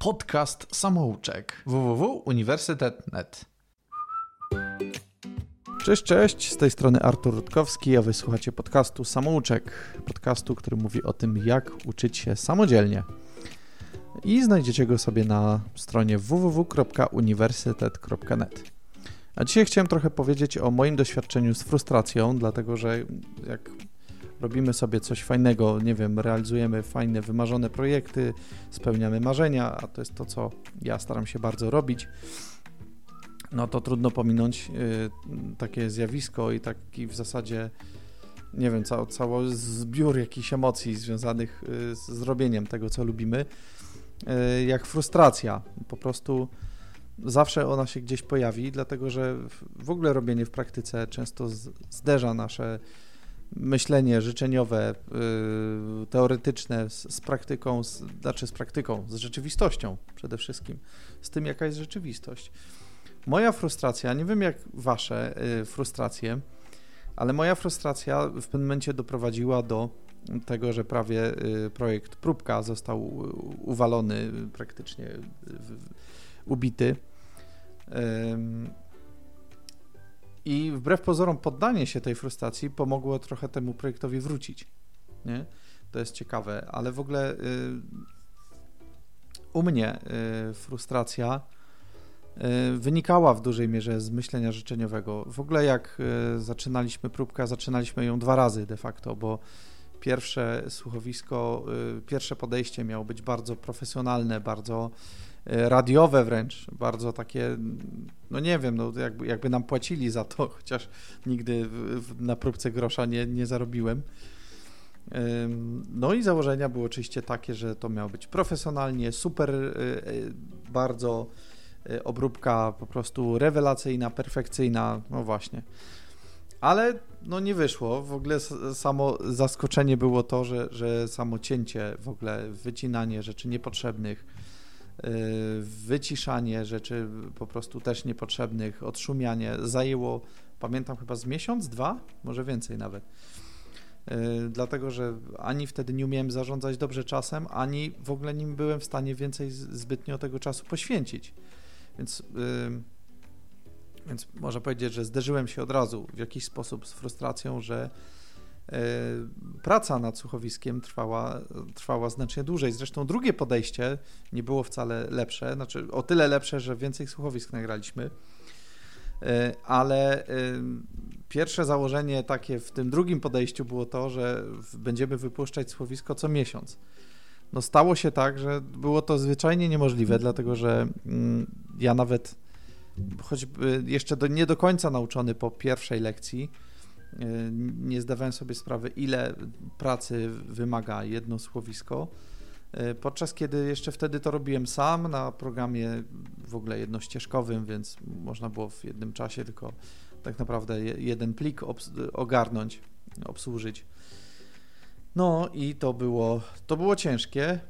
podcast Samouczek www.uniwersytet.net. Cześć, cześć, z tej strony Artur Rutkowski, a wysłuchacie podcastu Samouczek, podcastu, który mówi o tym, jak uczyć się samodzielnie. I znajdziecie go sobie na stronie www.uniwersytet.net. A dzisiaj chciałem trochę powiedzieć o moim doświadczeniu z frustracją, dlatego że jak robimy sobie coś fajnego, nie wiem, realizujemy fajne, wymarzone projekty, spełniamy marzenia, a to jest to, co ja staram się bardzo robić, no to trudno pominąć y, takie zjawisko i taki w zasadzie, nie wiem, cały, cały zbiór jakichś emocji związanych y, z zrobieniem tego, co lubimy, y, jak frustracja. Po prostu zawsze ona się gdzieś pojawi, dlatego że w ogóle robienie w praktyce często zderza nasze myślenie życzeniowe, yy, teoretyczne z, praktyką, z, znaczy z praktyką, z rzeczywistością przede wszystkim, z tym jaka jest rzeczywistość. Moja frustracja, nie wiem jak wasze yy, frustracje, ale moja frustracja w pewnym momencie doprowadziła do tego, że prawie yy, projekt próbka został uwalony, praktycznie ubity. Wbrew pozorom poddanie się tej frustracji pomogło trochę temu projektowi wrócić. Nie? To jest ciekawe, ale w ogóle y, u mnie y, frustracja y, wynikała w dużej mierze z myślenia życzeniowego. W ogóle jak y, zaczynaliśmy próbkę, zaczynaliśmy ją dwa razy de facto, bo pierwsze słuchowisko, y, pierwsze podejście miało być bardzo profesjonalne, bardzo radiowe wręcz, bardzo takie, no nie wiem, no jakby, jakby nam płacili za to, chociaż nigdy na próbce grosza nie, nie zarobiłem. No i założenia były oczywiście takie, że to miało być profesjonalnie, super, e, e, bardzo obróbka po prostu rewelacyjna, perfekcyjna, no właśnie. Ale no nie wyszło. W ogóle samo zaskoczenie było to, że, że samo cięcie, w ogóle wycinanie rzeczy niepotrzebnych, Y, wyciszanie rzeczy po prostu też niepotrzebnych, odszumianie zajęło, pamiętam chyba z miesiąc, dwa, może więcej nawet. Y, dlatego, że ani wtedy nie umiałem zarządzać dobrze czasem, ani w ogóle nie byłem w stanie więcej zbytnio tego czasu poświęcić. Więc, y, więc można powiedzieć, że zderzyłem się od razu w jakiś sposób z frustracją, że praca nad słuchowiskiem trwała, trwała znacznie dłużej. Zresztą drugie podejście nie było wcale lepsze, znaczy o tyle lepsze, że więcej słuchowisk nagraliśmy, e, ale e, pierwsze założenie takie w tym drugim podejściu było to, że będziemy wypuszczać słuchowisko co miesiąc. No stało się tak, że było to zwyczajnie niemożliwe, dlatego że mm, ja nawet choćby jeszcze do, nie do końca nauczony po pierwszej lekcji, nie zdawałem sobie sprawy, ile pracy wymaga jedno słowisko. Y, podczas kiedy jeszcze wtedy to robiłem sam na programie w ogóle jednościeżkowym, więc można było w jednym czasie tylko tak naprawdę jeden plik ogarnąć, obsłużyć. No i to było, to było ciężkie.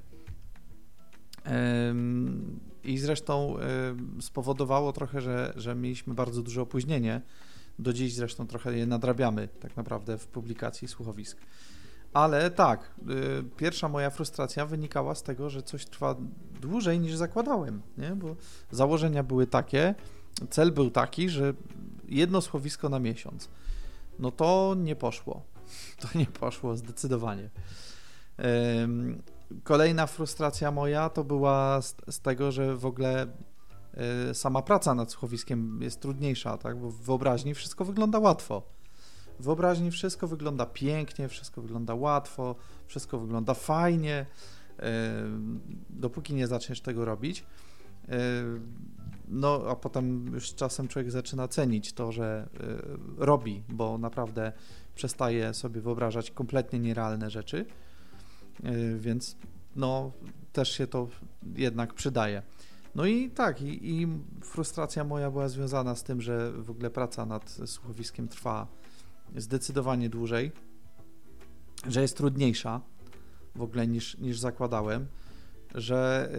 I zresztą spowodowało trochę, że, że mieliśmy bardzo duże opóźnienie do dziś zresztą trochę je nadrabiamy tak naprawdę w publikacji słuchowisk. Ale tak, y, pierwsza moja frustracja wynikała z tego, że coś trwa dłużej niż zakładałem, nie? bo założenia były takie, cel był taki, że jedno słuchowisko na miesiąc. No to nie poszło. To nie poszło zdecydowanie. Kolejna frustracja moja to była z, z tego, że w ogóle Y, sama praca nad słuchowiskiem jest trudniejsza, tak? bo w wyobraźni wszystko wygląda łatwo. W wyobraźni wszystko wygląda pięknie, wszystko wygląda łatwo, wszystko wygląda fajnie, y, dopóki nie zaczniesz tego robić. Y, no, a potem już czasem człowiek zaczyna cenić to, że robi, bo naprawdę przestaje sobie wyobrażać kompletnie nierealne rzeczy, więc no, też się to jednak przydaje. No i tak, i, i, frustracja moja była związana z tym, że w ogóle praca nad słuchowiskiem trwa zdecydowanie dłużej, że jest trudniejsza w ogóle niż, niż zakładałem, że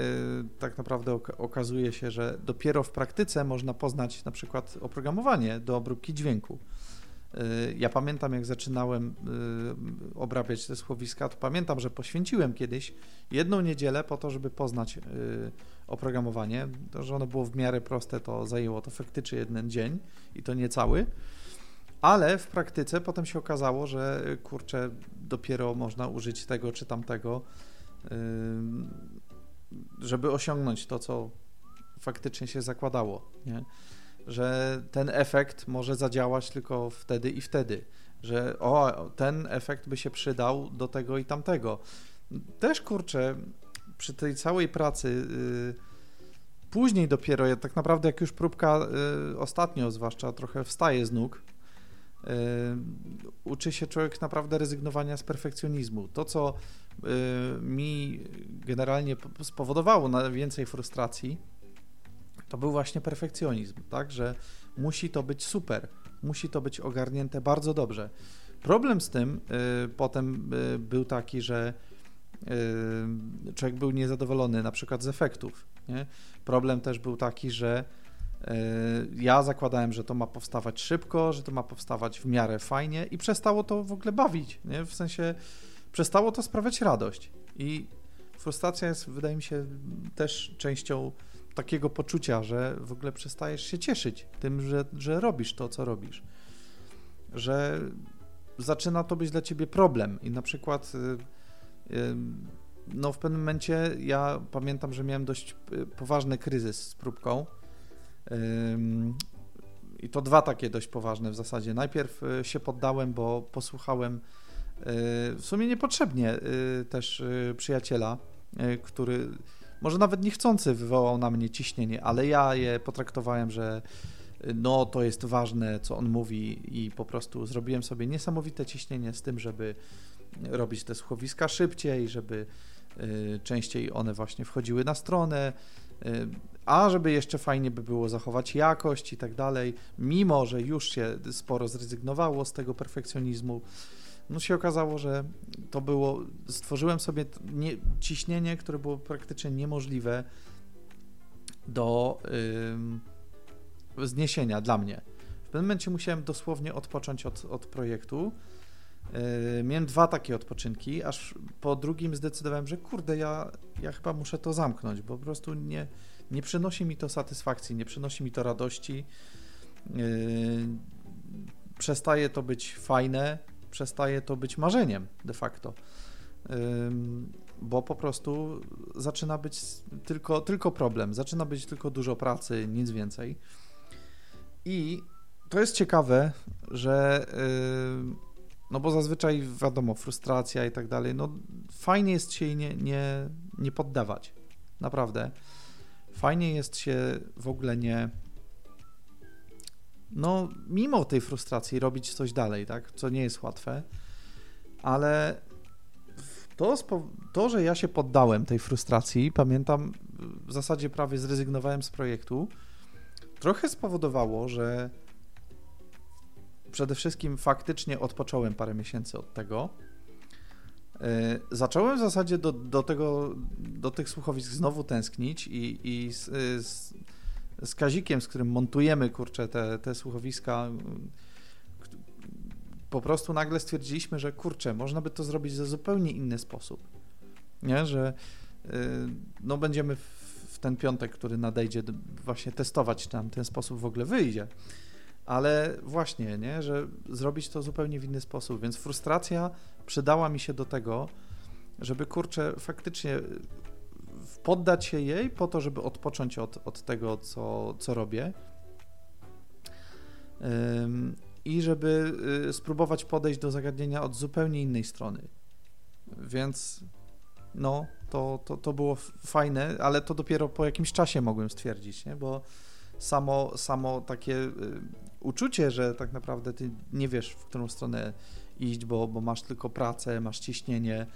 y, tak naprawdę ok okazuje się, że dopiero w praktyce można poznać na przykład oprogramowanie do obróbki dźwięku. Ja pamiętam, jak zaczynałem obrabiać te słowiska, to pamiętam, że poświęciłem kiedyś jedną niedzielę po to, żeby poznać oprogramowanie. To, że ono było w miarę proste, to zajęło to faktycznie jeden dzień i to nie cały. Ale w praktyce potem się okazało, że kurczę, dopiero można użyć tego czy tamtego, żeby osiągnąć to, co faktycznie się zakładało. Nie? Że ten efekt może zadziałać tylko wtedy i wtedy. Że o, ten efekt by się przydał do tego i tamtego. Też kurczę, przy tej całej pracy. Yy, później dopiero, tak naprawdę, jak już próbka yy, ostatnio, zwłaszcza trochę wstaje z nóg, yy, uczy się człowiek naprawdę rezygnowania z perfekcjonizmu. To, co y, mi generalnie spowodowało więcej frustracji, to był właśnie perfekcjonizm, tak, że musi to być super, musi to być ogarnięte bardzo dobrze. Problem z tym y, potem y, był taki, że y, człowiek był niezadowolony na przykład z efektów. Nie? Problem też był taki, że y, ja zakładałem, że to ma powstawać szybko, że to ma powstawać w miarę fajnie i przestało to w ogóle bawić. Nie? W sensie przestało to sprawiać radość. I frustracja jest, wydaje mi się, też częścią takiego poczucia, że w ogóle przestajesz się cieszyć tym, że, że robisz to, co robisz. Że zaczyna to być dla ciebie problem i na przykład y, y, no w pewnym momencie ja pamiętam, że miałem dość y, poważny kryzys z próbką i to dwa takie dość poważne w zasadzie. Najpierw się poddałem, bo posłuchałem w sumie niepotrzebnie też przyjaciela, który może nawet niechcący wywołał na mnie ciśnienie, ale ja je potraktowałem, że y, no to jest ważne, co on mówi i po prostu zrobiłem sobie niesamowite ciśnienie z tym, żeby robić te słuchowiska szybciej, żeby y, częściej one właśnie wchodziły na stronę, y, a żeby jeszcze fajnie by było zachować jakość i tak dalej, mimo że już się sporo zrezygnowało z tego perfekcjonizmu no się okazało, że to było, stworzyłem sobie nie, ciśnienie, które było praktycznie niemożliwe do yy, zniesienia dla mnie. W pewnym momencie musiałem dosłownie odpocząć od, od projektu. Yy, miałem dwa takie odpoczynki, aż po drugim zdecydowałem, że kurde, ja, ja chyba muszę to zamknąć, bo po prostu nie, nie przynosi mi to satysfakcji, nie przynosi mi to radości. Yy, przestaje to być fajne, przestaje to być marzeniem de facto. Bo po prostu zaczyna być tylko, tylko problem, zaczyna być tylko dużo pracy, nic więcej. I to jest ciekawe, że no bo zazwyczaj wiadomo, frustracja i tak dalej, no fajnie jest się nie, nie, nie poddawać. Naprawdę. Fajnie jest się w ogóle nie no, mimo tej frustracji robić coś dalej, tak? Co nie jest łatwe, ale to, to, że ja się poddałem tej frustracji, pamiętam, w zasadzie prawie zrezygnowałem z projektu, trochę spowodowało, że przede wszystkim faktycznie odpocząłem parę miesięcy od tego. E, zacząłem w zasadzie do, do, tego, do tych słuchowisk znowu tęsknić i, i z, z, z Kazikiem, z którym montujemy, kurczę, te, te słuchowiska, po prostu nagle stwierdziliśmy, że kurczę, można by to zrobić w zupełnie inny sposób. Nie, że y, no będziemy w ten piątek, który nadejdzie, właśnie testować, tam ten sposób w ogóle wyjdzie. Ale właśnie, nie, że zrobić to zupełnie w inny sposób, więc frustracja przydała mi się do tego, żeby kurczę, faktycznie poddać się jej po to, żeby odpocząć od, od tego, co, co robię. I żeby y, spróbować podejść do zagadnienia od zupełnie innej strony. Więc no, to, to, to było fajne, ale to dopiero po jakimś czasie mogłem stwierdzić, nie? bo samo, samo takie y, uczucie, że tak naprawdę ty nie wiesz, w którą stronę iść, bo, bo masz tylko pracę, masz ciśnienie,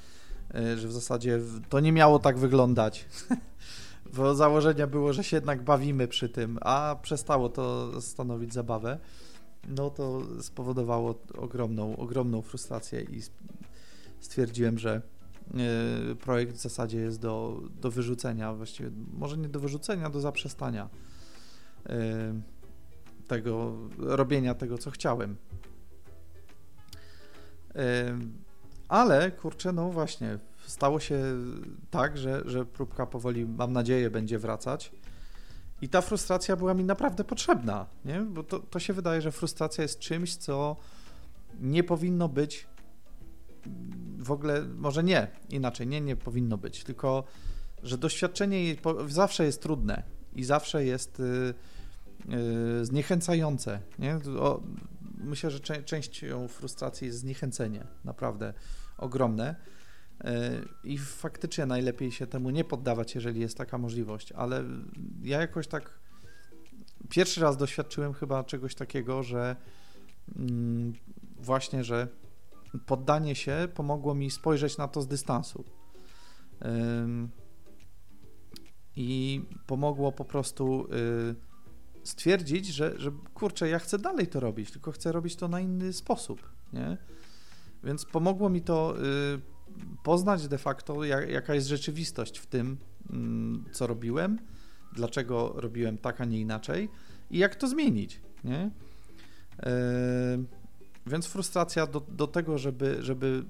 że w zasadzie to nie miało tak wyglądać. Bo założenia było, że się jednak bawimy przy tym, a przestało to stanowić zabawę. No to spowodowało ogromną, ogromną frustrację i stwierdziłem, że e, projekt w zasadzie jest do, do wyrzucenia, właściwie może nie do wyrzucenia, do zaprzestania e, tego, robienia tego, co chciałem. Ale kurczę, no właśnie, stało się tak, że, że próbka powoli, mam nadzieję, będzie wracać. I ta frustracja była mi naprawdę potrzebna, nie? bo to, to się wydaje, że frustracja jest czymś, co nie powinno być w ogóle, może nie, inaczej, nie, nie powinno być, tylko że doświadczenie zawsze jest trudne i zawsze jest y, y, zniechęcające. Nie? O, myślę, że częścią frustracji jest zniechęcenie, naprawdę ogromne. Y, I faktycznie najlepiej się temu nie poddawać, jeżeli jest taka możliwość, ale ja jakoś tak pierwszy raz doświadczyłem chyba czegoś takiego, że mm, właśnie, że poddanie się pomogło mi spojrzeć na to z dystansu. I pomogło po prostu y, stwierdzić, że, że kurczę, ja chcę dalej to robić, tylko chcę robić to na inny sposób, nie? Więc pomogło mi to y, poznać de facto, jaka jest rzeczywistość w tym, mm, co robiłem, dlaczego robiłem tak, a nie inaczej i jak to zmienić, nie? Więc frustracja do, do tego, żeby, żeby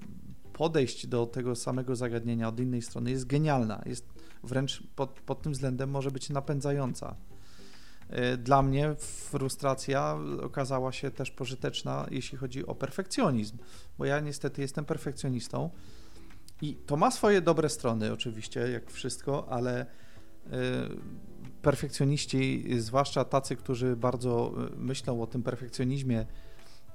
podejść do tego samego zagadnienia od innej strony jest genialna. Jest wręcz pod, pod tym względem może być napędzająca. E, dla mnie frustracja okazała się też pożyteczna, jeśli chodzi o perfekcjonizm, bo ja niestety jestem perfekcjonistą i to ma swoje dobre strony, oczywiście, jak wszystko, ale e, perfekcjoniści, zwłaszcza tacy, którzy bardzo e, myślą o tym perfekcjonizmie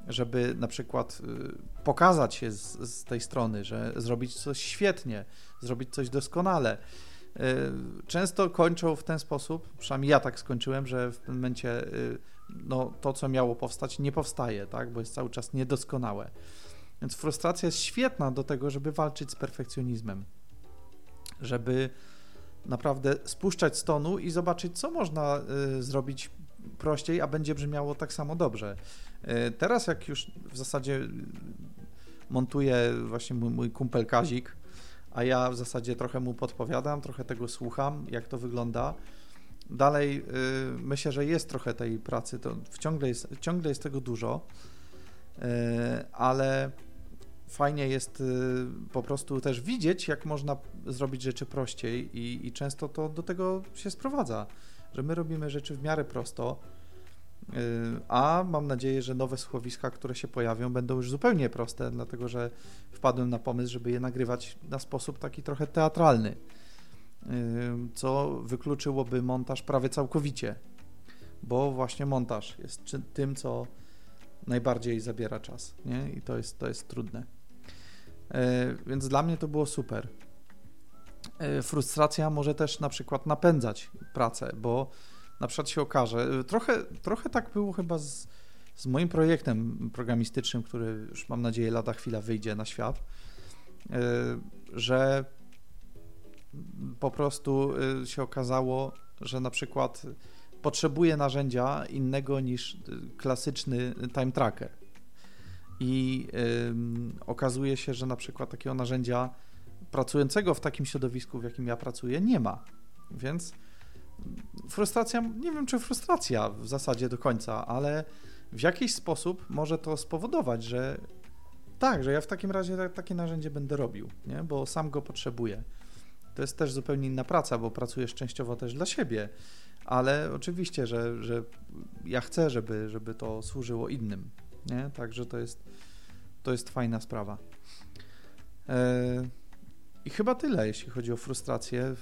żeby na przykład y, pokazać się z, z, tej strony, że zrobić coś świetnie, zrobić coś doskonale. Y, często kończą w ten sposób, przynajmniej ja tak skończyłem, że w tym momencie y, no, to, co miało powstać, nie powstaje, tak? bo jest cały czas niedoskonałe. Więc frustracja jest świetna do tego, żeby walczyć z perfekcjonizmem, żeby naprawdę spuszczać z tonu i zobaczyć, co można zrobić prościej, a będzie brzmiało tak samo dobrze. Teraz jak już w zasadzie montuje właśnie mój, mój kumpel Kazik, a ja w zasadzie trochę mu podpowiadam, trochę tego słucham, jak to wygląda. Dalej y, myślę, że jest trochę tej pracy, to ciągle jest, ciągle jest tego dużo, y, ale fajnie jest y, po prostu też widzieć, jak można zrobić rzeczy prościej i, i często to do tego się sprowadza, że my robimy rzeczy w miarę prosto, a mam nadzieję, że nowe słuchowiska, które się pojawią, będą już zupełnie proste, dlatego że wpadłem na pomysł, żeby je nagrywać na sposób taki trochę teatralny, y, co wykluczyłoby montaż prawie całkowicie, bo właśnie montaż jest tym, co najbardziej zabiera czas, nie? I to jest, to jest trudne. Y, więc dla mnie to było super. Frustracja może też na przykład napędzać pracę, bo na przykład się okaże. Trochę, trochę tak było chyba z, z moim projektem programistycznym, który już mam nadzieję lada chwila wyjdzie na świat, e, że po prostu e, się okazało, że na przykład potrzebuję narzędzia innego niż klasyczny time tracker. I okazuje się, że na przykład takiego narzędzia pracującego w takim środowisku, w jakim ja pracuję, nie ma. Więc frustracja, nie wiem czy frustracja w zasadzie do końca, ale w jakiś sposób może to spowodować, że tak, że ja w takim razie takie narzędzie będę robił, nie? bo sam go potrzebuję. To jest też zupełnie inna praca, bo pracujesz częściowo też dla siebie, ale oczywiście, że, że ja chcę, żeby, żeby to służyło innym. Nie? Także to jest, to jest fajna sprawa. E, I chyba tyle, jeśli chodzi o frustrację.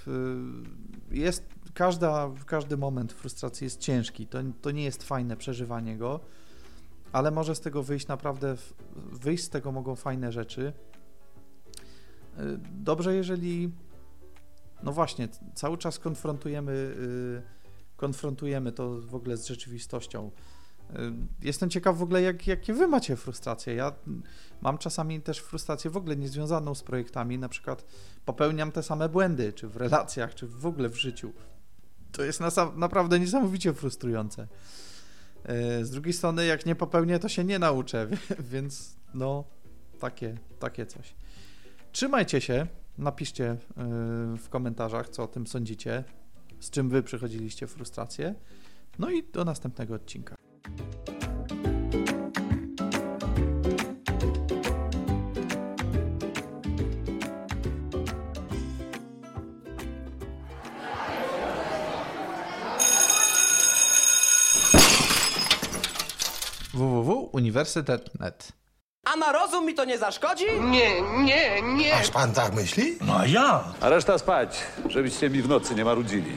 Jest każda, każdy moment frustracji jest ciężki. To, to nie jest fajne przeżywanie go, ale może z tego wyjść naprawdę, wyjść z tego mogą fajne rzeczy. Y, dobrze, jeżeli no właśnie, cały czas konfrontujemy, y, konfrontujemy to w ogóle z rzeczywistością. Y, jestem ciekaw w ogóle, jak, jakie wy macie frustracje. Ja mam czasami też frustrację w ogóle niezwiązaną z projektami, na przykład popełniam te same błędy, czy w relacjach, czy w ogóle w życiu. To jest naprawdę niesamowicie frustrujące. E, z drugiej strony, jak nie popełnię, to się nie nauczę, więc no, takie, takie coś. Trzymajcie się, napiszcie e, w komentarzach, co o tym sądzicie, z czym wy przychodziliście frustrację. No i do następnego odcinka. www.uniwersytet.net. A na rozum mi to nie zaszkodzi? Nie, nie, nie. Aż pan tak myśli? No a ja? A reszta spać, żebyście mi w nocy nie marudzili.